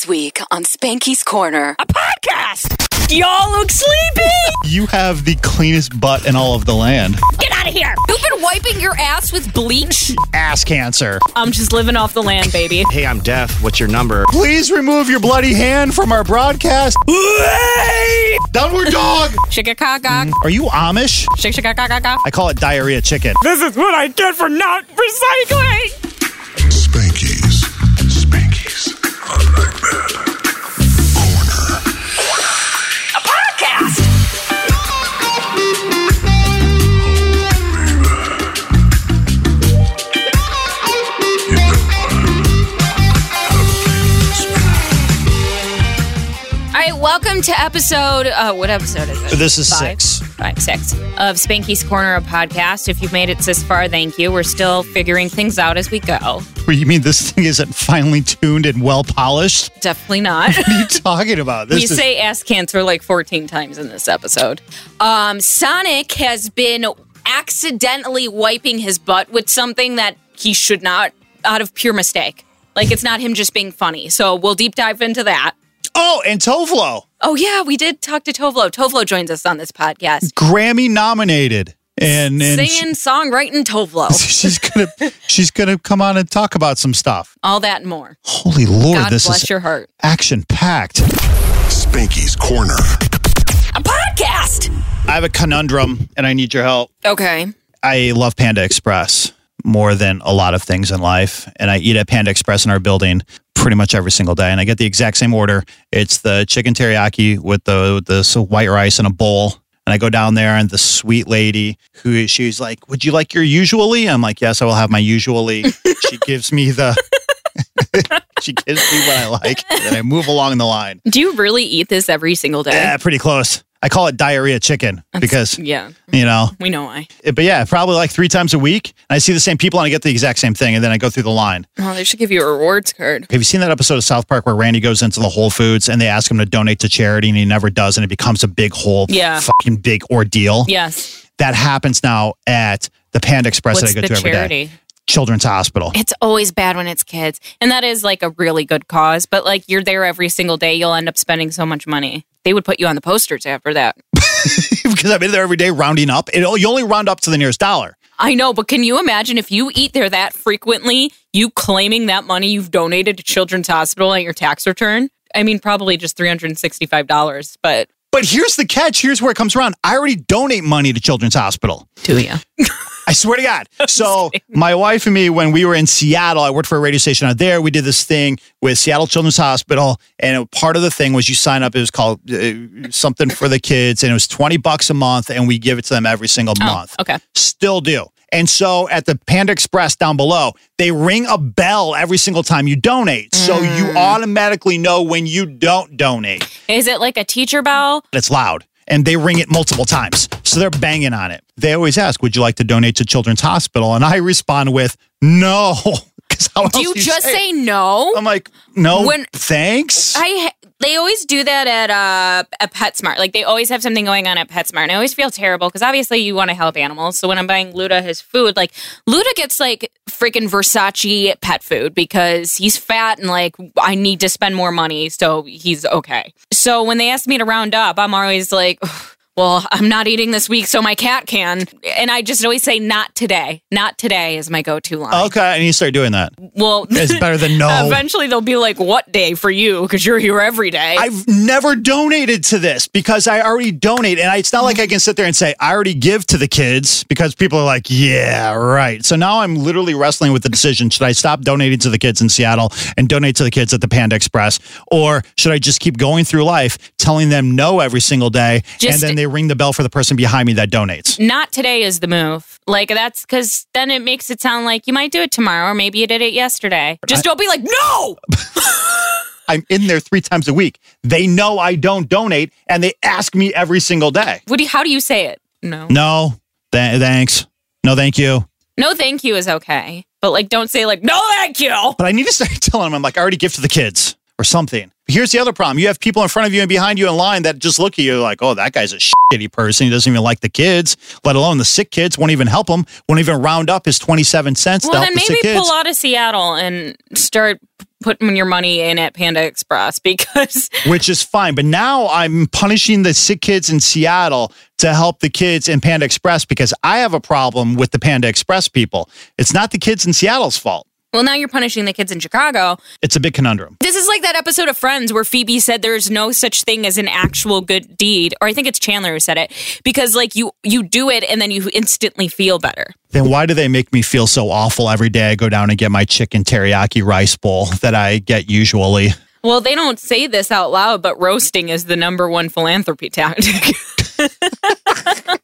This week on Spanky's Corner. A podcast! Y'all look sleepy! You have the cleanest butt in all of the land. Get out of here! You've been wiping your ass with bleach? Ass cancer. I'm just living off the land, baby. Hey, I'm deaf. What's your number? Please remove your bloody hand from our broadcast. Downward dog. Shikakaka. Mm-hmm. Are you Amish? Shikakaka. I call it diarrhea chicken. This is what I get for not recycling! Spankies. To episode. Uh, what episode is it? This is Five? six. Five, six of Spanky's Corner, a podcast. If you've made it this far, thank you. We're still figuring things out as we go. What, You mean this thing isn't finely tuned and well polished? Definitely not. What are you talking about? This we is say ass cancer like 14 times in this episode. Um, Sonic has been accidentally wiping his butt with something that he should not, out of pure mistake. Like it's not him just being funny. So we'll deep dive into that. Oh, and Tove Lo, Oh yeah, we did talk to Tove Lo. Tovlo joins us on this podcast. Grammy nominated, and and Singing, songwriting, Tove Lo. she's gonna she's gonna come on and talk about some stuff. All that and more. Holy Lord, God this bless is your heart. action packed. Spanky's Corner. A podcast! I have a conundrum, and I need your help. Okay. I love Panda Express more than a lot of things in life. And I eat at Panda Express in our building pretty much every single day. And I get the exact same order. It's the chicken teriyaki with the, with the white rice in a bowl. And I go down there and the sweet lady who she's like, Would you like your usually? I'm like, Yes, I will have my usually. she gives me the she gives me what I like. And I move along the line. Do you really eat this every single day? Yeah, pretty close. I call it diarrhea chicken because yeah, you know we know why. it- but yeah, probably like three times a week. And I see the same people and I get the exact same thing. And then I go through the line. Oh, they should give you a rewards card. Have you seen that episode of South Park where Randy goes into the Whole Foods and they ask him to donate to charity and he never does and it becomes a big whole Yeah. fucking big ordeal? Yes. That happens now at the Panda Express What's that I go the to every day. charity? Children's Hospital. It's always bad when it's kids. And that is like a really good cause, but like you're there every single day, you'll end up spending so much money. They would put you on the posters after that. because I'm in there every day rounding up. It, you only round up to the nearest dollar. I know, but can you imagine if you eat there that frequently, you claiming that money you've donated to Children's Hospital at your tax return? I mean, probably just $365, but But here's the catch. Here's where it comes around. I already donate money to Children's Hospital. do you? I swear to God. So my wife and me, when we were in Seattle, I worked for a radio station out there. We did this thing with Seattle Children's Hospital, and part of the thing was you sign up. It was called uh, something for the kids, and it was twenty bucks a month, and we give it to them every single month. okay. Still do. And so at the Panda Express down below, they ring a bell every single time you donate. So you automatically know when you don't donate. Is it like a teacher bell? It's loud and they ring it multiple times. So they're banging on it. They always ask, Would you like to donate to Children's Hospital? And I respond with, No. how Do else you just say? say no? I'm like, No, When- thanks. I they always do that at uh at PetSmart. Like they always have something going on at PetSmart. And I always feel terrible because obviously you want to help animals. So when I'm buying Luda his food, like Luda gets like freaking Versace pet food because he's fat and like I need to spend more money so he's okay. So when they ask me to round up, I'm always like "Ugh, well, I'm not eating this week, so my cat can. And I just always say, not today. Not today is my go to line. okay, need to start doing that. Well, It's better than no. eventually they'll be like, what day for you? Because you're here every day. I've never donated to this because I already donate. And I, it's not like I can sit there and say, I already give to the kids because people are like, yeah, right. So now I'm literally wrestling with the decision should I stop donating to the kids in Seattle and donate to the kids at the Panda Express? Or should I just keep going through life telling them no every single day Just- and then they ring the bell for the person behind me that donates? not today is the move. Like that's because then it makes it sound like you might do it tomorrow, or maybe you did it yesterday. Just don't be like, no. I'm in there three times a week. They know I don't donate and they ask me every single day. What do you, how do you say it? No. No, th- thanks. No, thank you. No, thank you is okay, but like don't say like no, thank you. But I need to start telling them, I'm like, I already give to the kids or something Here's the other problem. You have people in front of you and behind you in line that just look at you like, oh, that guy's a shitty person. He doesn't even like the kids, let alone the sick kids. Won't even help him. Won't even round up his 27 cents to Well, help then the sick maybe kids. pull out of Seattle and start putting your money in at Panda Express because which is fine. But now I'm punishing the sick kids in Seattle to help the kids in Panda Express because I have a problem with the Panda Express people. It's not the kids in Seattle's fault. Well, now you're punishing the kids in Chicago. It's a big conundrum. This is like that episode of Friends where Phoebe said there's no such thing as an actual good deed, or I think it's Chandler who said it because like you you do it and then you instantly feel better. Then why do they make me feel so awful every day I go down and get my chicken teriyaki rice bowl that I get usually? Well, they don't say this out loud, but roasting is the number one philanthropy tactic.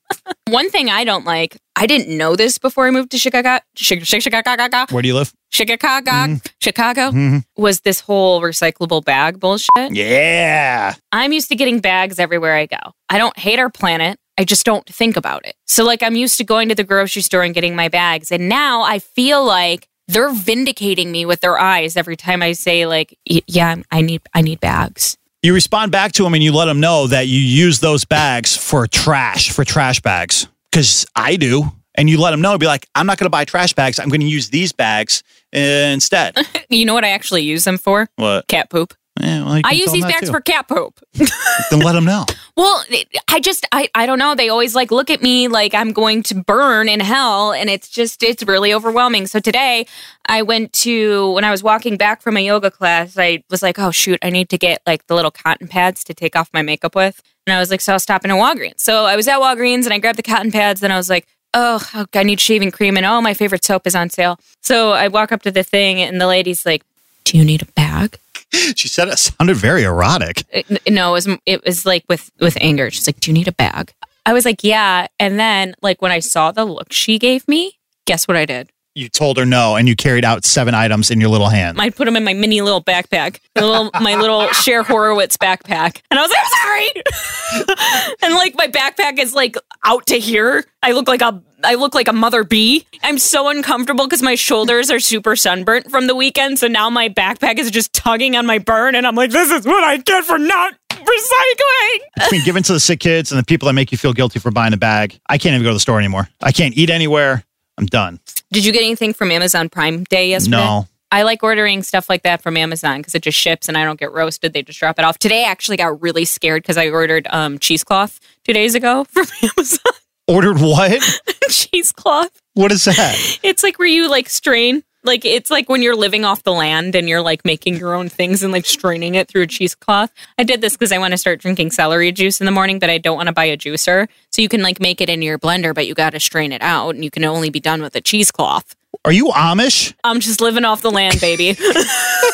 one thing I don't like, I didn't know this before I moved to Chicago. Chi- chi- Chicago, Where do you live? Chicago, mm-hmm. Chicago mm-hmm. was this whole recyclable bag bullshit. Yeah. I'm used to getting bags everywhere I go. I don't hate our planet. I just don't think about it. So, like, I'm used to going to the grocery store and getting my bags. And now I feel like they're vindicating me with their eyes every time I say, like, yeah, I need, I need bags. You respond back to them and you let them know that you use those bags for trash, for trash bags. Because I do. And you let them know, be like, I'm not going to buy trash bags. I'm going to use these bags instead. You know what I actually use them for? what? Cat poop. Well, I use these bags too. for cat poop. Then let them know. Well, I just, I, I don't know. They always like look at me like I'm going to burn in hell. And it's just, it's really overwhelming. So today I went to, when I was walking back from a yoga class, I was like, oh, shoot, I need to get like the little cotton pads to take off my makeup with. And I was like, so I'll stop in a Walgreens. So I was at Walgreens and I grabbed the cotton pads. And I was like, oh, I need shaving cream. And oh, my favorite soap is on sale. So I walk up to the thing and the lady's like, do you need a bag? She said it sounded very erotic. it- no, it was it was like with with anger. She's like, "Do you need a bag?" I was like, "Yeah." And then like when I saw the look she gave me, guess what I did? You told her no, and you carried out seven items in your little hand. I put them in my mini little backpack, my little, my little Cher Horowitz backpack, and I was like, "I'm sorry." and like my backpack is like out to here. I look like a I look like a mother bee. I'm so uncomfortable because my shoulders are super sunburnt from the weekend. So now my backpack is just tugging on my burn, and I'm like, "This is what I get for not recycling." I Between giving to the sick kids and the people that make you feel guilty for buying a bag, I can't even go to the store anymore. I can't eat anywhere. I'm done. Did you get anything from Amazon Prime Day yesterday? No. I like ordering stuff like that from Amazon because it just ships and I don't get roasted. They just drop it off. Today I actually got really scared because I ordered um, cheesecloth two days ago from Amazon. Ordered what? cheesecloth. What is that? It's like where you like strain. Like it's like when you're living off the land and you're like making your own things and like straining it through a cheesecloth. I did this because I want to start drinking celery juice in the morning, but I don't want to buy a juicer. So you can like make it in your blender, but you got to strain it out and you can only be done with a cheesecloth. Are you Amish? I'm just living off the land, baby.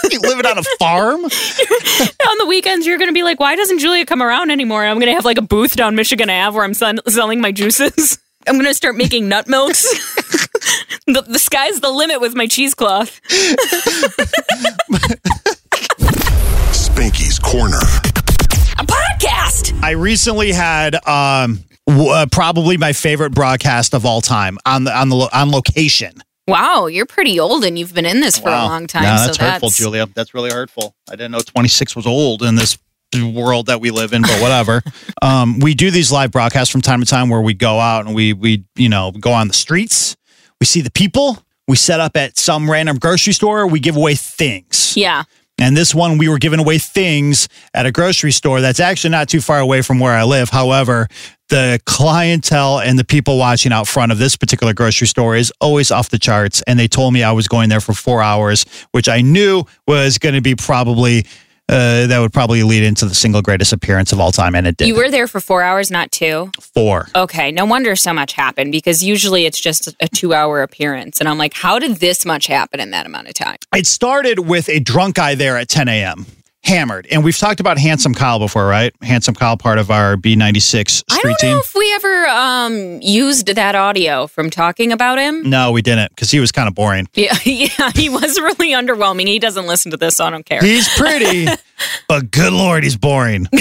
You living on a farm? on the weekends, you're going to be like, why doesn't Julia come around anymore? I'm going to have like a booth down Michigan Ave where I'm sell- selling my juices. I'm going to start making nut milks. The, the sky's the limit with my cheesecloth. Spanky's Corner. A podcast. I recently had um, w- uh, probably my favorite broadcast of all time on the on the lo- on location. Wow, you're pretty old and you've been in this for a long time. No, that's so hurtful, that's Julia. That's really hurtful. I didn't know 26 was old in this world that we live in, but whatever. um, we do these live broadcasts from time to time where we go out and we we you know go on the streets. We see the people. We set up at some random grocery store. We give away things. Yeah. And this one, we were giving away things at a grocery store that's actually not too far away from where I live. However, the clientele and the people watching out front of this particular grocery store is always off the charts. And they told me I was going there for four hours, which I knew was going to be probably, uh, that would probably lead into the single greatest appearance of all time. And it did. You were there for four hours, not two. four. Okay, no wonder so much happened because usually it's just a two hour appearance. And I'm like, how did this much happen in that amount of time? It started with a drunk guy there at 10 a.m. Hammered. And we've talked about Handsome Kyle before, right? Handsome Kyle, part of our B96 I street don't team. know if we ever um, used that audio from talking about him. No, we didn't because he was kind of boring. Yeah, yeah, he was really underwhelming. He doesn't listen to this, so I don't care. He's pretty, but good lord, he's boring.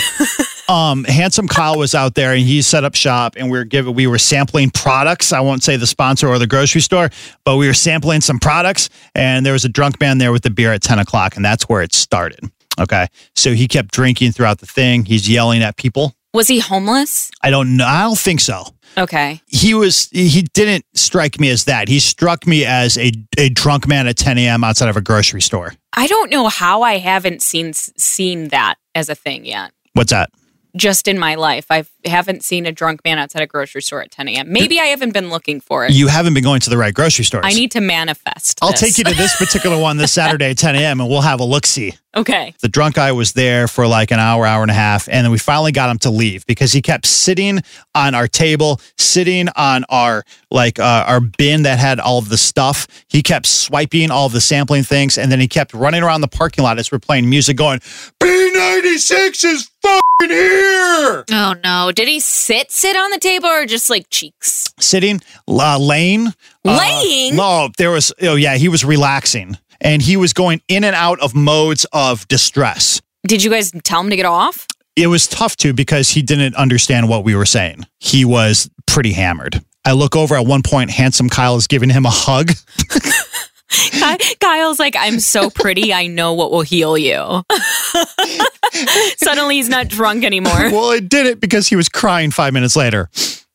Um, handsome Kyle was out there and he set up shop and we were giving we were sampling products. I won't say the sponsor or the grocery store, but we were sampling some products and there was a drunk man there with the beer at 10 o'clock and that's where it started. Okay. So he kept drinking throughout the thing. He's yelling at people. Was he homeless? I don't know. I don't think so. Okay. He was, he didn't strike me as that. He struck me as a, a drunk man at 10 a.m. outside of a grocery store. I don't know how I haven't seen seen that as a thing yet. What's that? Just in my life, I haven't seen a drunk man outside a grocery store at 10 a.m. Maybe I haven't been looking for it. You haven't been going to the right grocery stores. I need to manifest. I'll this. take you to this particular one this Saturday at 10 a.m. and we'll have a look see. Okay. The drunk guy was there for like an hour, hour and a half, and then we finally got him to leave because he kept sitting on our table, sitting on our like uh, our bin that had all of the stuff. He kept swiping all the sampling things, and then he kept running around the parking lot as we're playing music, going, "B96 is fucking here." Oh no! Did he sit sit on the table or just like cheeks? Sitting, uh, laying, uh, Laying? no, there was. Oh yeah, he was relaxing, and he was going in and out of modes of distress. Did you guys tell him to get off? it was tough to because he didn't understand what we were saying. He was pretty hammered. I look over at one point, handsome Kyle is giving him a hug. Kyle's like, I'm so pretty. I know what will heal you. Suddenly, he's not drunk anymore. well, it did it because he was crying five minutes later.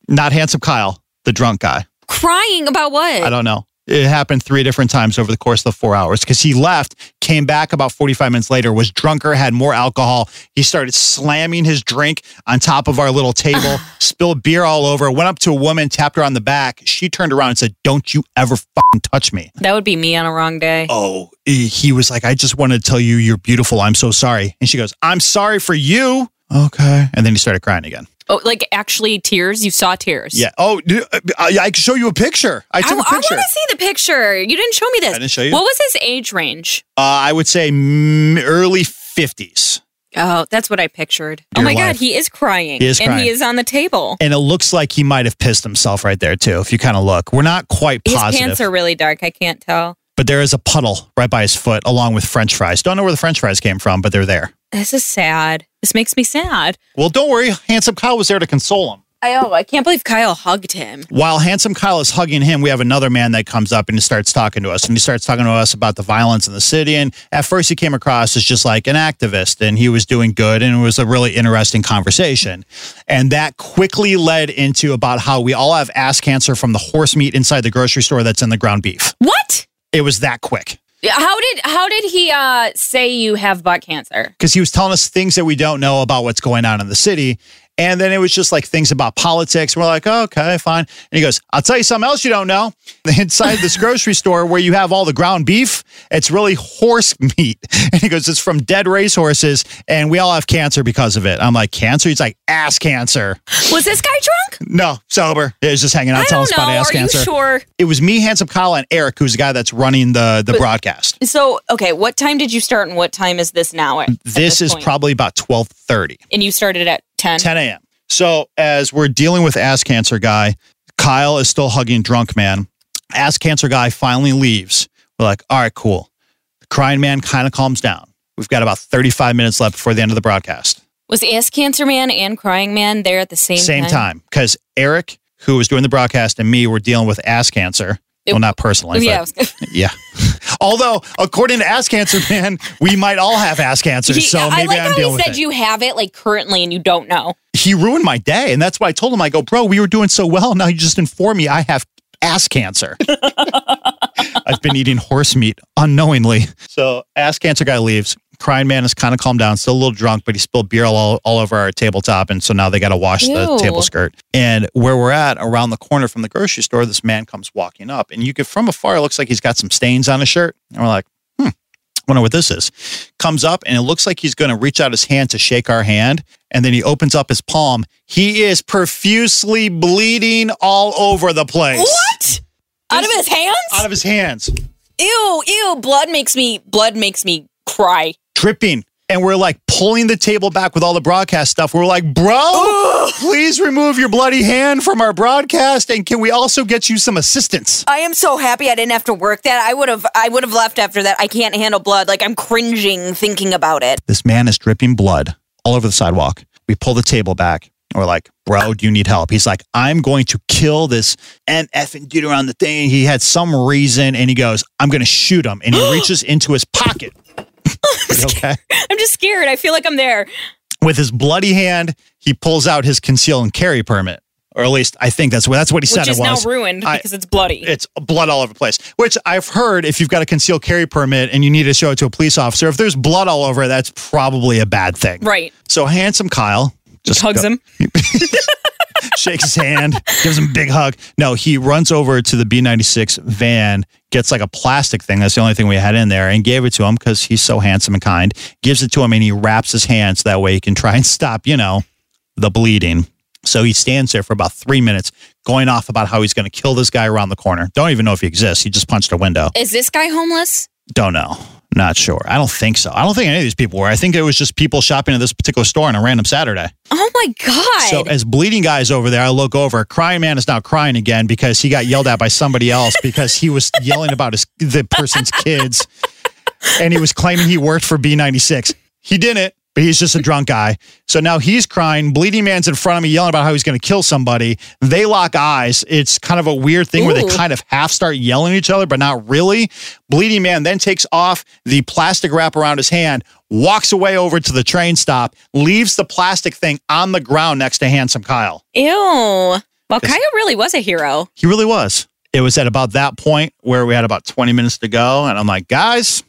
Not handsome Kyle, the drunk guy. Crying about what? I don't know. It happened three different times over the course of the four hours because he left, came back about 45 minutes later, was drunker, had more alcohol. He started slamming his drink on top of our little table, spilled beer all over, went up to a woman, tapped her on the back. She turned around and said, Don't you ever fucking touch me. That would be me on a wrong day. oh, he was like, I just wanted to tell you you're beautiful. I'm so sorry. And she goes, I'm sorry for you. Okay. And then he started crying again. Oh, like actually tears? You saw tears? Yeah. Oh, uh, I, I can show you a picture. I I, took a want to see the picture. You didn't show me this. I didn't show you? What was his age range? Uh, I would say early 50s. Oh, that's what I pictured. oh my life. God, he is crying. He is and crying. he is on the table. And it looks like he might have pissed himself right there, too, if you kind of look. We're not quite positive. His pants are really dark. I can't tell. But there is a puddle right by his foot, along with french fries. Don't know where the french fries came from, but they're there. This is sad. This makes me sad. Well, don't worry. Handsome Kyle was there to console him. I oh, I can't believe Kyle hugged him. While Handsome Kyle is hugging him, we have another man that comes up and he starts talking to us. And he starts talking to us about the violence in the city. And at first, he came across as just like an activist and he was doing good. And it was a really interesting conversation. And that quickly led into about how we all have ass cancer from the horse meat inside the grocery store that's in the ground beef. What? It was that quick. How did how did he uh, say you have butt cancer? because he was telling us things that we don't know about what's going on in the city. And then it was just like things about politics. We're like, oh, okay, fine. And he goes, I'll tell you something else you don't know. Inside this grocery store where you have all the ground beef, it's really horse meat. And he goes, it's from dead racehorses, and we all have cancer because of it. I'm like, cancer? He's like, ass cancer. Was this guy drunk? No, sober. He was just hanging out, telling us know. about ass Are cancer. you sure? It was me, Handsome Kyle, and Eric, who's the guy that's running the, the broadcast. So okay, what time did you start and what time is this now? At, at This is point? probably about 1230. and you started at ten. 10 a.m. So as we're dealing with ass cancer guy, Kyle is still hugging drunk man. Ass cancer guy finally leaves. We're like, all right, cool. The crying man kind of calms down. We've got about 35 minutes left before the end of the broadcast. Was Ass Cancer Man and Crying Man there at the same, Same time. Because Eric, who was doing the broadcast, and me were dealing with ass cancer. It- well, not personally. Yeah, but- yeah. Although, according to Ass Cancer Man, we might all have ass cancer. He- so I maybe like I'm how dealing he said it. you have it like currently and you don't know. he ruined my day. And that's why I told him, I go, bro, we were doing so well. Now you just inform me I have ass cancer. I've been eating horse meat unknowingly. So ass cancer guy leaves. Crying man is kind of calmed down, still a little drunk, but he spilled beer all, all over our tabletop. And so now they got to wash the table skirt. And where we're at, around the corner from the grocery store, this man comes walking up. And you could, from afar, it looks like he's got some stains on his shirt. And we're like, hmm, wonder what this is. Comes up and it looks like he's going to reach out his hand to shake our hand. And then he opens up his palm. He is profusely bleeding all over the place. What? Out of his hands? Out of his hands, ew, ew. Blood makes me blood makes me cry. Dripping. And we're like pulling the table back with all the broadcast stuff. We're like, bro, please remove your bloody hand from our broadcast. And can we also get you some assistance? I am so happy I didn't have to work that. I would have I would have left after that. I can't handle blood. Like I'm cringing thinking about it. This man is dripping blood all over the sidewalk. We pull the table back. We're like, bro, do you need help? He's like, I'm going to kill this NF and dude around the thing. He had some reason and he goes, I'm going to shoot him. And he reaches into his pocket You okay? I'm just scared. I feel like I'm there. With his bloody hand, he pulls out his conceal and carry permit, or at least I think that's what that's what he said Which it is now was. ruined I- because it's bloody. it's blood all over the place. Which I've heard if you've got a concealed carry permit and you need to show it to a police officer, if there's blood all over it, that's probably a bad thing. right. So handsome Kyle just Hugs go- him. shakes his hand, gives him a big hug. No, he runs over to the B96 van, gets like a plastic thing. That's the only thing we had in there, and gave it to him because he's so handsome and kind. Gives it to him, and he wraps his hands that way he can try and stop, you know, the bleeding. So he stands there for about three minutes, going off about how he's going to kill this guy around the corner. Don't even know if he exists. He just punched a window. Is this guy homeless? Don't know. Not sure. I don't think so. I don't think any of these people were. I think it was just people shopping at this particular store on a random Saturday. Oh my god. So as bleeding guy's over there, I look over. Crying man is now crying again because he got yelled at by somebody else because he was yelling about his the person's kids, and he was claiming he worked for B96. He didn't, but he's just a drunk guy. So now he's crying. Bleeding man's in front of me yelling about how he's going to kill somebody. They lock eyes. It's kind of a weird thing where they kind of half start yelling at each other, but not really. Bleeding man then takes off the plastic wrap around his hand, walks away over to the train stop, leaves the plastic thing on the ground next to handsome Kyle. Ew. Well, Kyle really was a hero. He really was. It was at about that point where we had about 20 minutes to go. And I'm like, guys,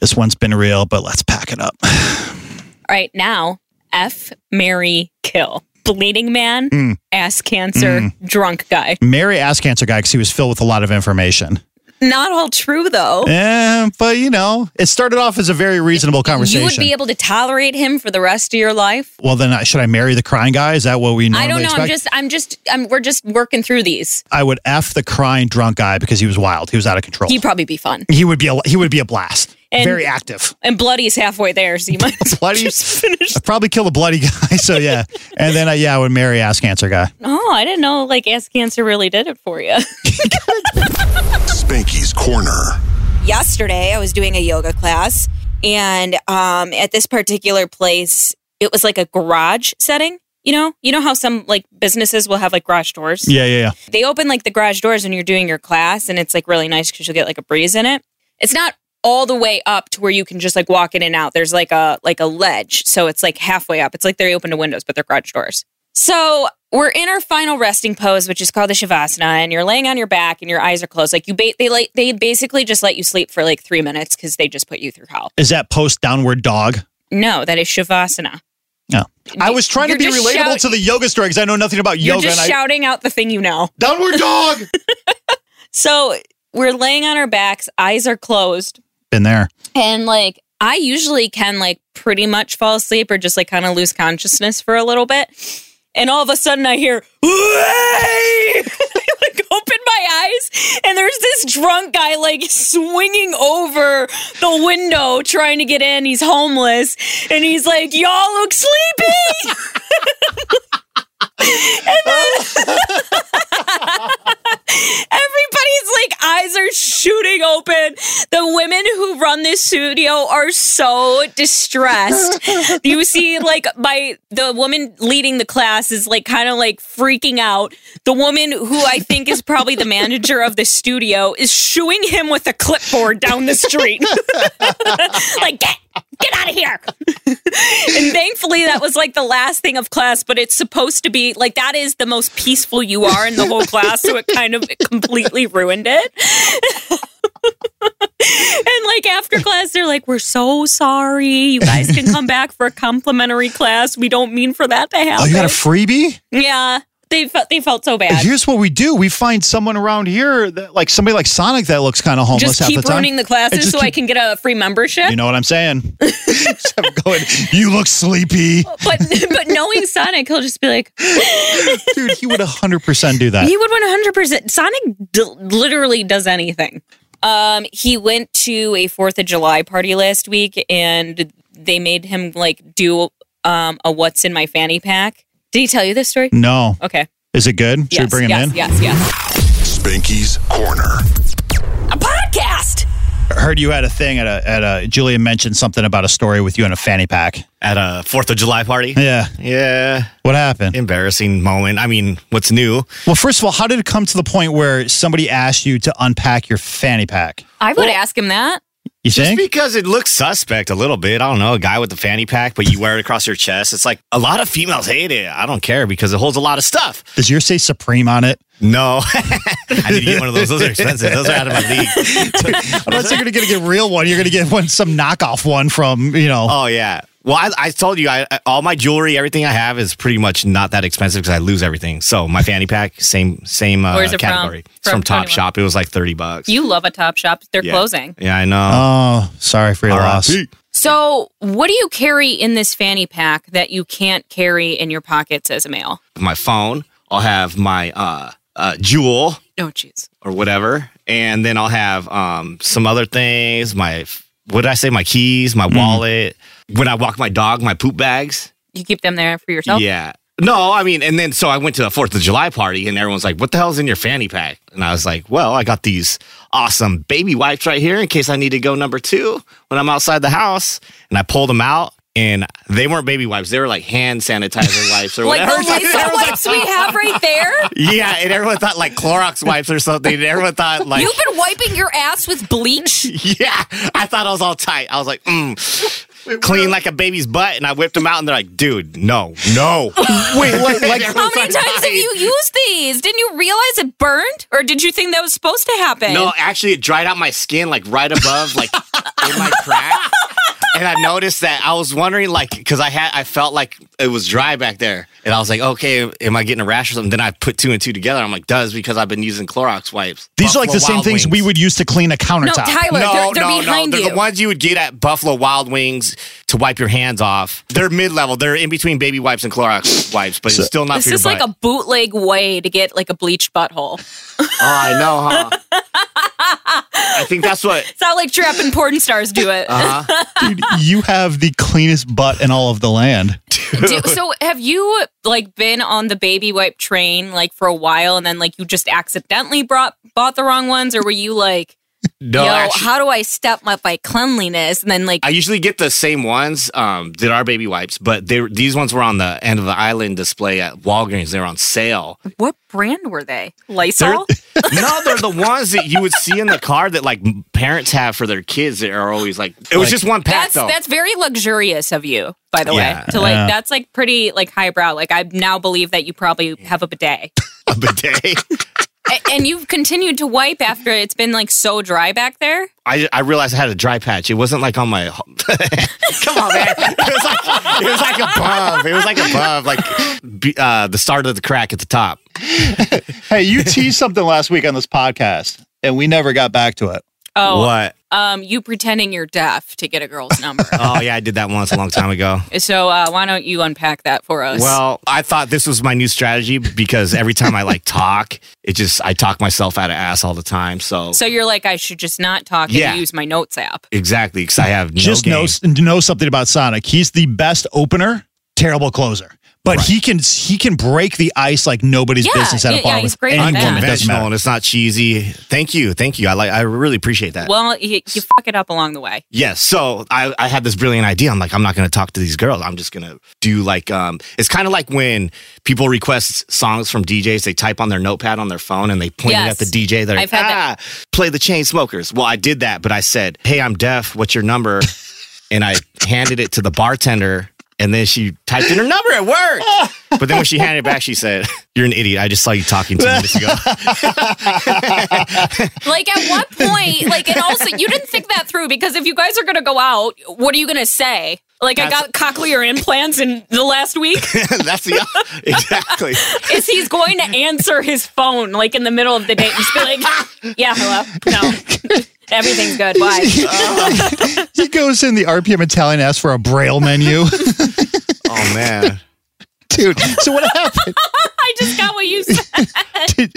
this one's been real, but let's pack it up. All right, now F, Mary, kill. Bleeding man, Mm. ass cancer, drunk guy. Mary ass Cancer Guy because he was filled with a lot of information. Not all true though. Eh, but, you know, it started off as a very reasonable conversation. You would be able to tolerate him for the rest of your life. well, then I- should I marry the crying guy? Is that what we normally I don't know. expect? I'm just, I'm just, I'm, we're just working through these. I would F the crying drunk guy because he was wild. He was out of control. He'd probably be fun. he would be a, he would be a blast. And- very active. And Bloody's halfway there, so you might as Bloody- finish. I'd probably kill the bloody guy. So yeah, and then uh, yeah, I would marry ass cancer guy. Oh, I didn't know like ass cancer really did it for you. Spanky's Corner. yesterday I was doing a yoga class and um at this particular place it was like a garage setting. You know, you know how some like businesses will have like garage doors. Yeah, yeah, yeah. They open like the garage doors when you're doing your class and it's like really nice because you'll get like a breeze in it. It's not all the way up to where you can just like walk in and out. There's like a like a ledge. So it's like halfway up. It's like they're open to windows, but they're garage doors. So we're in our final resting pose, which is called the shavasana, and you're laying on your back and your eyes are closed. Like you, ba- they like they basically just let you sleep for like three minutes because they just put you through hell. Is that post downward dog? No, that is shavasana. No. I was trying You're to be relatable shout- to the yoga story because I know nothing about yoga. You're yoga. just and I, shouting out the thing you know. downward dog. So we're laying on our backs, eyes are closed, Been there. and like I usually can like pretty much fall asleep or just like kind of lose consciousness for a little bit. And all of a sudden I hear, "Way!" I like open my eyes and there's this drunk guy like swinging over the window trying to get in. He's homeless and he's like, y'all look sleepy. and then everybody's like eyes are shooting open. The women who run this studio are so distressed. you see, like my the woman leading the class is like kind of like freaking out. The woman who I think is probably the manager of the studio is shooing him with a clipboard down the street. like get get out of here. and thankfully that was like the last thing of class, but it's supposed to be like that is the most peaceful you are in the whole class, so it kind of completely ruined it. and like after class, they're like, "We're so sorry. You guys can come back for a complimentary class. We don't mean for that to happen." Oh, you got a freebie? yeah, they felt they felt so bad. Here's what we do: we find someone around here, that, like somebody like Sonic, that looks kind of homeless Just keep the time. ruining the classes so I can get a free membership. You know what I'm saying? It going. You look sleepy, but but knowing Sonic, he'll just be like, dude. He would 100 percent do that. He would 100%. Sonic d- literally does anything. Um, he went to a 4th of July party last week and they made him like do um, a what's in my fanny pack. Did he tell you this story? No, Okay. is it good? Should we bring him yes, in? yes, yes. Spanky's Corner. A podcast. I heard you had a thing at a at a. Julia mentioned something about a story with you in a fanny pack. at a Fourth of July party. Yeah, Yeah, what happened? embarrassing moment. I mean, what's new? Well, first of all, how did it come to the point where somebody asked you to unpack your fanny pack? I would ask him that. You Just think? because it looks suspect a little bit. I don't know, a guy with the fanny pack, but you wear it across your chest. It's like a lot of females hate it. I don't care because it holds a lot of stuff. Does yours say Supreme on it? No. I need to get one of those. Those are expensive. Those are out of my league. Unless you're going to get a real one, you're going to get one some knockoff one from you know. Oh yeah. Well, I, I told you, I, I- all my jewelry, everything I have is pretty much not that expensive because I lose everything. So my fanny pack, same same uh, Where's it from? category. It's From from Top 21. Shop. It was like thirty bucks. You love a Top Shop. They're yeah. closing. Yeah, I know. Oh, sorry for your loss. RIP. So, what do you carry in this fanny pack that you can't carry in your pockets as a male? My phone. I'll have my uh, uh, Juul Oh, jeez. or whatever, and then I'll have um, some other things. My what did I say? My keys, my wallet. When I walk my dog, my poop bags. You keep them there for yourself? Yeah. No, I mean, and then so I went to a Fourth of July party, and everyone's like, "What the hell's in your fanny pack?" And I was like, "Well, I got these awesome baby wipes right here in case I need to go number two when I'm outside the house." And I pulled them out, and they weren't baby wipes; they were like hand sanitizer wipes or Like whatever. the Lysol wipes we have right there? yeah, and everyone thought like Clorox wipes or something. And everyone thought like, You've been wiping your ass with bleach? yeah. I thought I was all tight. I was like, mm. Clean like a baby's butt, and I whipped them out, and they're like, "Dude, no, no." Wait, like, like How many times have you used these? Didn't you realize it burned? Or did you think that was supposed to happen? No, actually, it dried out my skin like right above, like in my crack. And I noticed that I was wondering, like, because I had, I felt like it was dry back there, and I was like, okay, am I getting a rash or something? Then I put two and two together. I'm like, does because I've been using Clorox wipes. these are like the Buffalo same Wild things we would use to clean a No, countertop. Tyler, No, they're, they're no, behind no. They're the ones you would get at Buffalo Wild Wings to wipe your hands off. They're mid level. They're in between baby wipes and Clorox wipes, but it's still not this for your is like butt. a bootleg way to get like a bleached butthole. oh, I know, huh? I think that's what. It's not like trapping porn stars do it. Uh-huh. Dude, you have the cleanest butt in all of the land. Do- so have you like been on the baby wipe train like for a while and then like you just accidentally brought bought the wrong ones or were you like No, yo actually- how do I step up my cleanliness and then like I usually get the same ones um, that are baby wipes, but they these ones were on the end of the island display at Walgreens. They were on sale. what brand were they? They're, Lysol? no, they're the ones that you would see in the car that like parents have for their kids that are always like. It was Like- just one pack That's though. that's very luxurious of you, by the Yeah. way. To like Yeah. that's like pretty like highbrow. Like I now believe that you probably have a bidet. a bidet. A- and you've continued to wipe after it's been like so dry back there. I, I realized I had a dry patch. It wasn't like on my. Come on, man. It was like it was like above. It was like above, like uh, the start of the crack at the top. Hey, you teased something last week on this podcast, and we never got back to it. Oh, What? um, you pretending you're deaf to get a girl's number. Oh yeah, I did that once a long time ago. so uh, why don't you unpack that for us? Well, I thought this was my new strategy because every time I like talk, it just I talk myself out of ass all the time. So, so you're like, I should just not talk and Yeah. use my notes app. exactly because I have no Just game. know know something about Sonic. He's the best opener, terrible closer. But he can he can break the ice like nobody's Yeah, business at yeah, a bar yeah, with he's great at anyone. that. It doesn't unconventional and it's not cheesy. Thank you, thank you. I like I really appreciate that. Well, you, you fuck it up along the way. Yes. So I, I had this brilliant idea. I'm like, I'm not going to talk to these girls. I'm just going to do like, um, it's kind of like when people request songs from DJs, they type on their notepad on their phone and they point Yes. it at the DJ. They're I've like, had ah, that. play the Chainsmokers. Well, I did that, but I said, Hey, I'm deaf. What's your number? and I handed it to the bartender. And then she typed in her number. It worked. But then when she handed it back, she said, You're an idiot. I just saw you talking two minutes ago. Like at what point? Like, and also you didn't think that through because if you guys are gonna go out, what are you gonna say? Like, I got cochlear implants in the last week. That's the exactly. Is he's going to answer his phone like in the middle of the day and just be like, "Yeah, hello, no, everything's good. Bye." He goes in the RPM Italian, asks for a braille menu. Oh, man. Dude, so what happened? I just got what you said.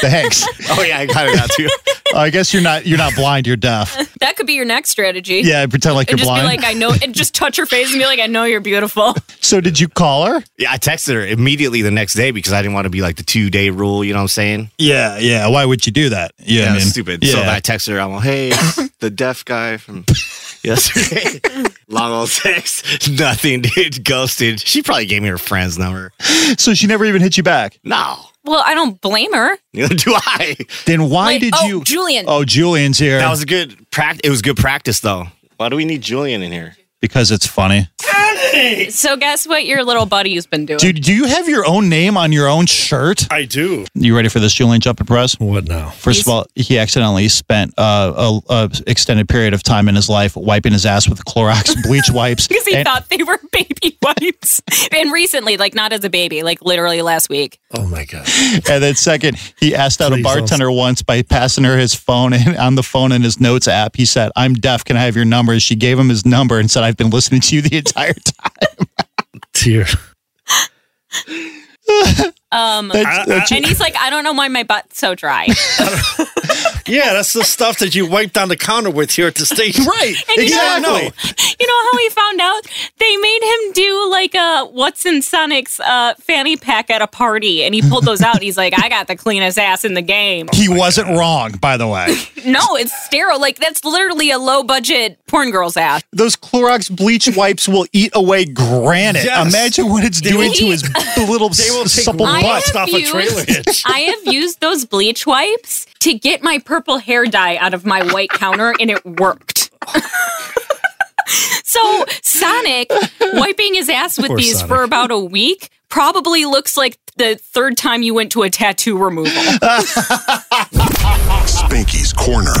Thanks. Oh, yeah. I got it out too. I guess you're not you're not blind, you're deaf. That could be your next strategy. Yeah, pretend like And you're just blind. be like, I know, and just touch her face and be like, I know you're beautiful. so did you call her? Yeah, I texted her immediately the next day because I didn't want to be like the two day rule. You know what I'm saying? Yeah, yeah. Why would you do that? Yeah, I mean, stupid. Yeah. So I texted her. I'm like, hey, the deaf guy from yesterday. Long old text. Nothing, dude. Ghosted. She probably gave me her friend's number. so she never even hit you back. No. Well, I don't blame her. Neither do I. Then why Like, did oh, you? Julian. Oh, Julian's here That was a good practice. It was good practice though. Why do we need Julian in here? because it's funny. So guess what your little buddy's been doing? Dude, do you have your own name on your own shirt? I do. You ready for this, Julian? Jump and press. What now? First of all, he accidentally spent uh, a, a extended period of time in his life wiping his ass with Clorox bleach wipes. because he And- thought they were baby wipes. and recently, like not as a baby, like literally last week. Oh my god. And then second, he asked out Please a don't. bartender once by passing her his phone and on the phone in his notes app. He said, "I'm deaf. Can I have your number?" She gave him his number and said, "I've been listening to you the entire time." Tear. Um, That's- that's- and he's like, I don't know why my butt's so dry. Yeah, that's the stuff that you wipe down the counter with here at the station. right. And you know- exactly. you know how he found out? They made him do like a what's in Sonic's uh, fanny pack at a party, and he pulled those out. He's like, I got the cleanest ass in the game. He wasn't wrong, by the way. No, it's sterile. Like that's literally a low budget porn girl's ass. Those Clorox bleach wipes will eat away granite. Yes. Imagine what it's They doing will- to his little They will take supple one I butt. Bust have off a trailer hitch. I have used those bleach wipes to get my purple hair dye out of my white counter, and it worked. so Sonic wiping his ass with Poor these Sonic. for about a week probably looks like the third time you went to a tattoo removal. Spanky's Corner.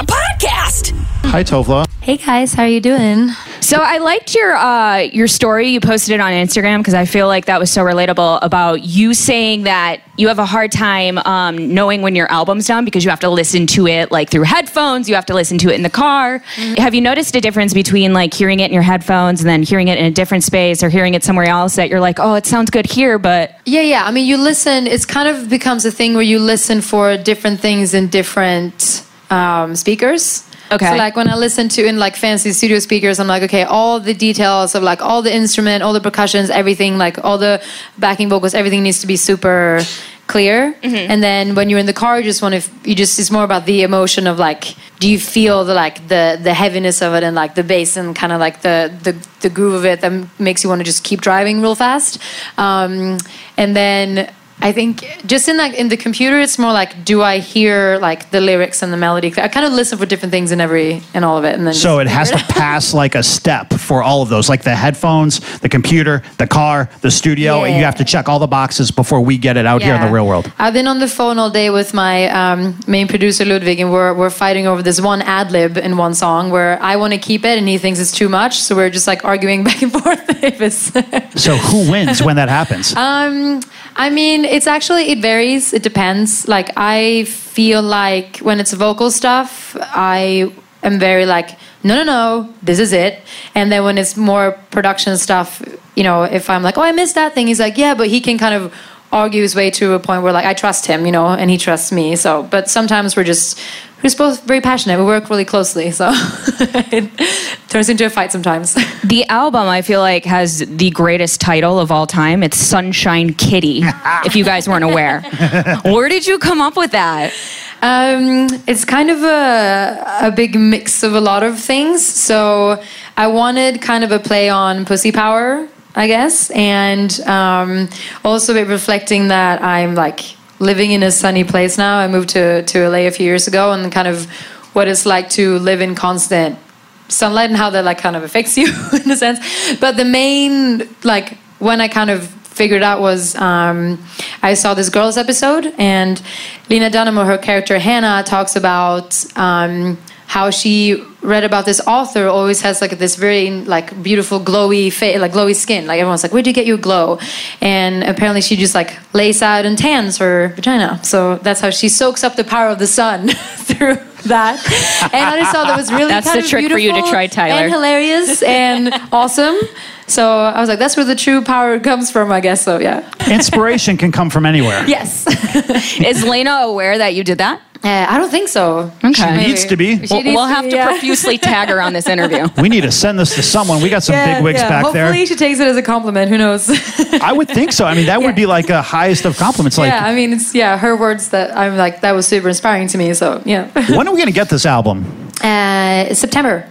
A podcast. Hi, Tove Lo. Hey guys, how are you doing? So I liked your uh, your story. You posted it on Instagram because I feel like that was so relatable about you saying that you have a hard time um, knowing when your album's done because you have to listen to it like through headphones. You have to listen to it in the car. Have you noticed a difference between like hearing it in your headphones and then hearing it in a different space or hearing it somewhere else that you're like, oh, it sounds good here, but Yeah, yeah. I mean, you listen. It's kind of becomes a thing where you listen for different things in different um, speakers. Okay. So like when I listen to in like fancy studio speakers, I'm like, okay, all the details of like all the instrument, all the percussions, everything, like all the backing vocals, everything needs to be super clear. And then when you're in the car, you just want to, you just it's more about the emotion of like, do you feel the like the the heaviness of it and like the bass and kind of like the the the groove of it that makes you want to just keep driving real fast. Um, and then I think just in like in the computer, it's more like, do I hear like the lyrics and the melody? I kind of listen for different things in every in all of it, and then So it has to pass like a step for all of those, like the headphones, the computer, the car, the studio. and You have to check all the boxes before we get it out here in the real world. I've been on the phone all day with my um, main producer Ludwig, and we're we're fighting over this one ad lib in one song where I want to keep it, and he thinks it's too much. So we're just like arguing back and forth. So who wins when that happens? Um, I mean, it's actually it varies. It depends. Like I feel like when it's vocal stuff, I am very like, no, no, no, this is it. And then when it's more production stuff, you know, if I'm like, oh, I missed that thing, he's like, yeah, but he can kind of argue his way to a point where like I trust him, you know, and he trusts me. So, but sometimes we're just we're both very passionate. We work really closely, so it turns into a fight sometimes. The album, I feel like, has the greatest title of all time. It's Sunshine Kitty, if you guys weren't aware. Where did you come up with that? Um, it's kind of a, a big mix of a lot of things. So I wanted kind of a play on pussy power, I guess, and um, also reflecting that I'm like living in a sunny place now. I moved to, to LA a few years ago, and kind of what it's like to live in constant sunlight and how that like kind of affects you in a sense. But the main like when I kind of figured out was um, I saw this girls episode and Lena Dunham her character Hannah talks about um, how she read about this author always has like this very like beautiful glowy face like glowy skin. Like everyone's like where'd you get your glow? And apparently she just like lays out and tans her vagina. So that's how she soaks up the power of the sun through that. And I just thought that was really That's kind the of trick for you to beautiful try, Tyler. and hilarious and awesome so I was like that's where the true power comes from I guess so yeah Inspiration can come from anywhere. yes Is Lena aware that you did that? uh, I don't think so Okay. Needs to be. She We'll, we'll to have be, to yeah. profusely tag her on this interview. We need to send this to someone. We got some big wigs back Hopefully there. she takes it as a compliment. Who knows? I would think so. I mean, that would be like a highest of compliments. Like, yeah, I mean, it's yeah, her words that I'm like that was super inspiring to me. So yeah, when are we going to get this album? uh, September.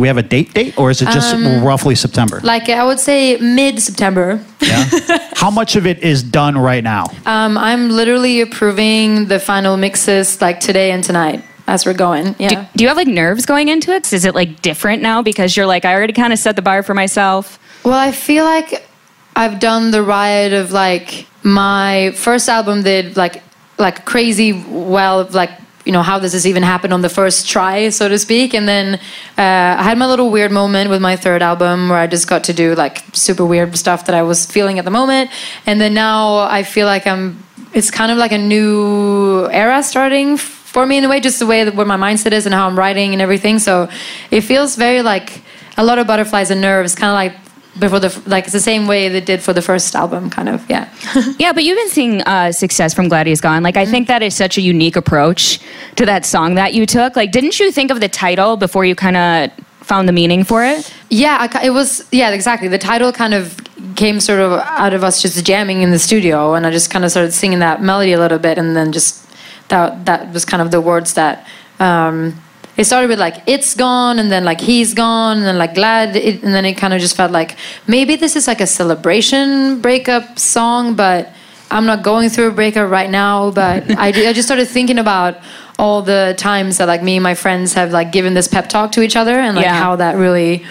Do Do we have a date date or is it just Um, roughly September? Like I would say mid September. Yeah. How much of it is done right now? Um, I'm literally approving the final mixes like today and tonight as we're going. Yeah. Do, do you have like nerves going into it? Is it like different now because you're like I already kind of set the bar for myself? Well, I feel like I've done the ride of like my first album did like like crazy well like you know how does this even happen on the first try so to speak? And then uh, i had my little weird moment with my third album where i just got to do like super weird stuff that i was feeling at the moment. And then now i feel like i'm it's kind of like a new era starting for me in a way just the way that where my mindset is and how i'm writing and everything. So it feels very like a lot of butterflies and nerves kind of like before the like it's the same way they did for the first album kind of yeah Yeah, but you've been seeing uh, success from Glad He's Gone. Like, I think that is such a unique approach to that song that you took. Like, didn't you think of the title before you kind of found the meaning for it? yeah I, it was yeah exactly the title kind of came sort of out of us just jamming in the studio and i just kind of started singing that melody a little bit and then just that that was kind of the words that um it started with like it's gone and then like he's gone and then like glad it, and then it kind of just felt like maybe this is like a celebration breakup song but i'm not going through a breakup right now but I, I just started thinking about all the times that like me and my friends have like given this pep talk to each other and like Yeah. how that really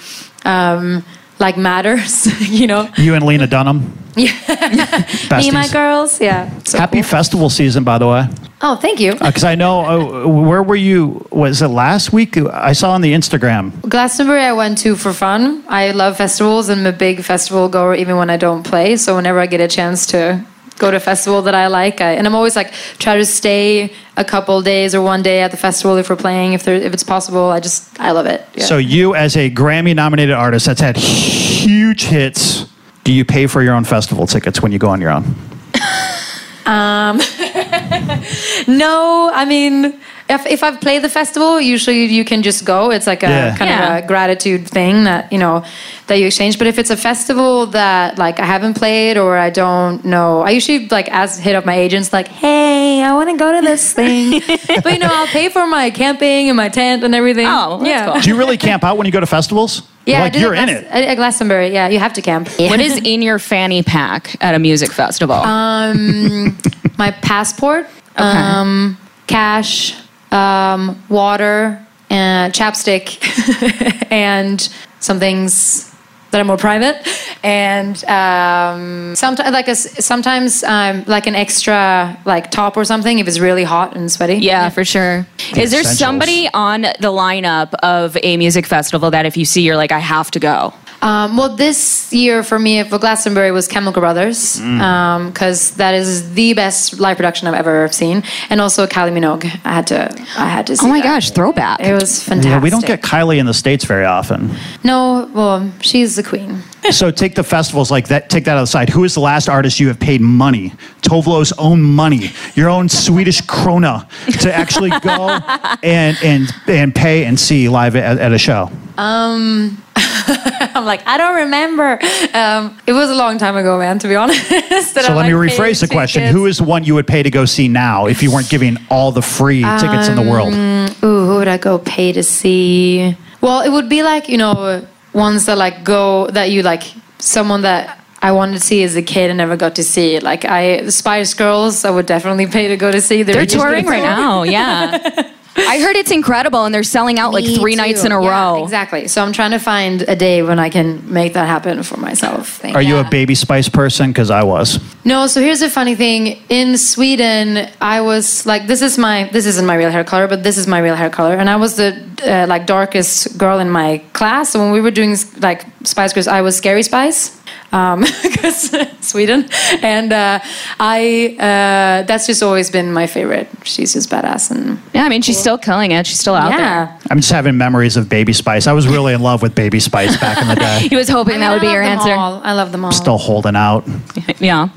um like matters you know You and Lena Dunham. Yeah. me and my girls yeah so Happy cool. festival season, by the way. oh thank you Because I know, uh, where were you? Was it last week? I saw on the Instagram. Glastonbury I went to for fun. I love festivals and I'm a big festival goer even when I don't play. So whenever I get a chance to go to a festival that I like, I, and I'm always like try to stay a couple days or one day at the festival if we're playing if there if it's possible. I just I love it. Yeah. So you, as a Grammy-nominated artist that's had huge hits, do you pay for your own festival tickets when you go on your own? Um, no, I mean, if, if I've played the festival, usually you can just go. It's like a Yeah. kind Yeah. of a gratitude thing that, you know, that you exchange. But if it's a festival that like I haven't played or I don't know, I usually like ask, hit up my agents like, hey, I want to go to this thing. but, you know, I'll pay for my camping and my tent and everything. Oh, that's yeah. cool. Do you really camp out when you go to festivals? Yeah, like you're in it. At, at Glastonbury, yeah, you have to camp. What is in your fanny pack at a music festival? Um, my passport, um, cash, um, water, and chapstick, and some things that are more private, and um, sometimes like a, s- sometimes um, like an extra like top or something if it's really hot and sweaty. yeah, for sure. Is there Essentials. somebody on the lineup of a music festival that if you see, you're like, I have to go? Um, well, this year for me for Glastonbury was Chemical Brothers because that is the best live production I've ever seen, and also Kylie Minogue. I had to, I had to. See Oh my that. gosh, throwback. It was fantastic. Yeah, we don't get Kylie in the states very often. No, well, she's the queen. so take the festivals like that. Take that out of the side. Who is the last artist you have paid money, Tove Lo's own money, your own Swedish krona, to actually go and and and pay and see live at, at a show? Um, I'm like, I don't remember. Um, it was a long time ago, man. To be honest. So I, let me like, rephrase the question: tickets. Who is the one you would pay to go see now if you weren't giving all the free tickets in the world? Um, Ooh, who would I go pay to see? Well, it would be like you know ones that like go that you like someone that I wanted to see as a kid and never got to see. Like I, Spice Girls, I would definitely pay to go to see. They're just touring right now. Yeah. I heard it's incredible and they're selling out like three too. nights in a Yeah, row. Exactly. So I'm trying to find a day when I can make that happen for myself. Thank Are you yeah. a Baby Spice person? Because I was. No, so here's the funny thing. In Sweden, I was like, this is my, this isn't my real hair color, but this is my real hair color, and I was the uh, like darkest girl in my class. So when we were doing like Spice Girls, I was Scary Spice, because Sweden, and uh, I, uh, that's just always been my favorite. She's just badass, and Yeah, I mean, she's still killing it. She's still out yeah. I'm just having memories of Baby Spice. I was really in love with Baby Spice back in the day. He was hoping I mean, that would be your answer. all. I love them all. Still holding out. Yeah.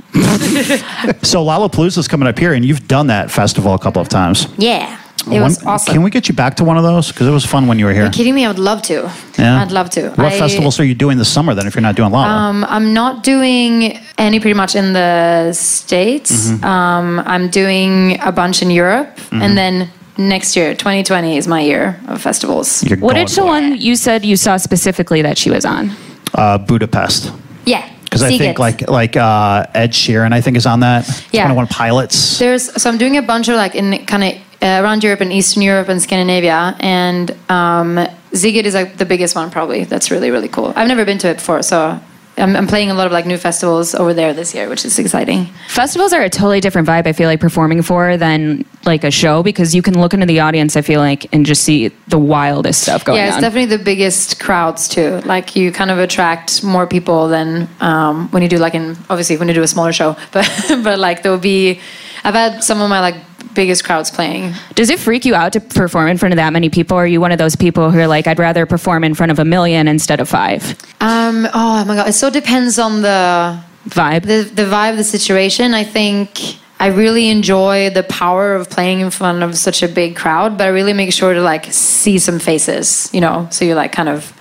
So Lollapalooza is coming up here, and you've done that festival a couple of times. Yeah, it was awesome. Can we get you back to one of those? Because it was fun when you were here. Are you kidding me? I would love to. Yeah. I'd love to. What I- festivals are you doing this summer then if you're not doing Lolla? Um, I'm not doing any pretty much in the States. Mm-hmm. Um, I'm doing a bunch in Europe and then next year, 2020, is my year of festivals. You're What going is the one you said you saw specifically that she was on? Uh, Budapest. Yeah, Because I think like like uh, Ed Sheeran, I think is on that. Yeah. Twenty One Pilots. There's so I'm doing a bunch of like in kind of around Europe and Eastern Europe and Scandinavia, and um, is like the biggest one probably. That's really really cool. I've never been to it before, so I'm, I'm playing a lot of like new festivals over there this year, which is exciting. Festivals are a totally different vibe. I feel like performing for than like a show because you can look into the audience. I feel like and just see the wildest stuff going on. yeah, it's on. definitely the biggest crowds too. Like you kind of attract more people than um, when you do like in obviously when you do a smaller show, but but like there will be. I've had some of my like biggest crowds playing. Does it freak you out to perform in front of that many people? Or are you one of those people who are like, I'd rather perform in front of a million instead of five? Um, oh my god, it so depends on the Vibe. the the vibe, the situation. I think I really enjoy the power of playing in front of such a big crowd, but I really make sure to like see some faces, you know. So you like kind of,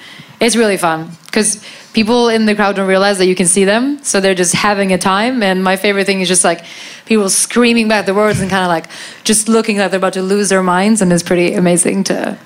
it's really fun because people in the crowd don't realize that you can see them, so they're just having a time. And my favorite thing is just like people screaming back the words and kind of like just looking like they're about to lose their minds, and it's pretty amazing to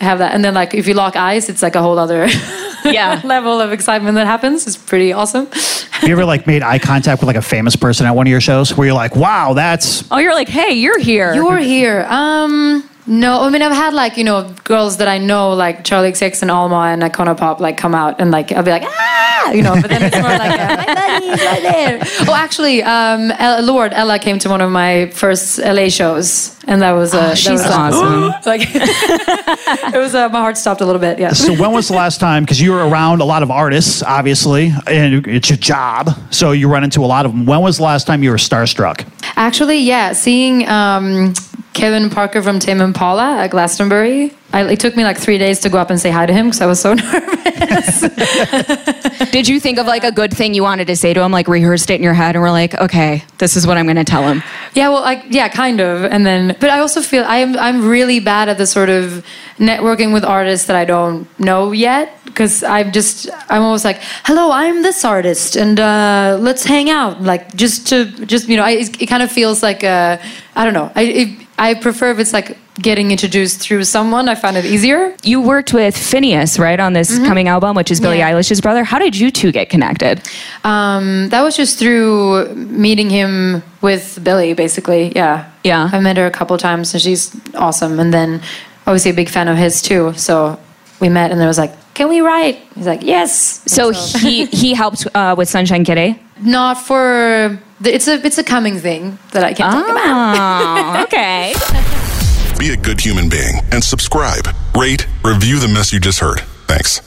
have that. And then like if you lock eyes, it's like a whole other Yeah. level of excitement that happens. It's pretty awesome. Have you ever like made eye contact with like a famous person at one of your shows where you're like, wow, that's Oh, you're like, hey, you're here. You're here. Um, no, I mean I've had like you know girls that I know like Charli XCX and Alma and Icona Pop like come out and like I'll be like ah you know, but then it's more like uh, my buddy's right there. Oh, actually, um, El- Lorde Ella came to one of my first LA shows, and that was uh, that she's was, awesome. like it was uh, my heart stopped a little bit. Yeah. So when was the last time? Because you were around a lot of artists, obviously, and it's your job, so you run into a lot of them. When was the last time you were starstruck? Actually, yeah, seeing um, Kevin Parker from Tame Impala at Glastonbury, I, it took me like three days to go up and say hi to him because I was so nervous. Did you think of like a good thing you wanted to say to him, like rehearsed it in your head, and we're like, okay, this is what I'm going to tell him? yeah, well, like yeah, kind of. And then, but I also feel I'm I'm really bad at the sort of networking with artists that I don't know yet because I'm just I'm always like, hello, I'm this artist, and uh, let's hang out. Like just to just you know, I, it, it kind of feels like uh, I don't know. I it, I prefer if it's like getting introduced through someone. I find it easier. You worked with Finneas, right, on this coming album, which is Billie Mm-hmm. Yeah. Eilish's brother. How did you two get connected? Um, that was just through meeting him with Billie, basically. Yeah. Yeah. I met her a couple times and she's awesome. And then obviously a big fan of his too. So we met and there was like, can we write? He's like, yes. So he he helped uh, with Sunshine Kitty. Not for, the, it's a it's a coming thing that I can't talk about. Oh, okay. Be a good human being and subscribe, rate, review the mess you just heard. Thanks.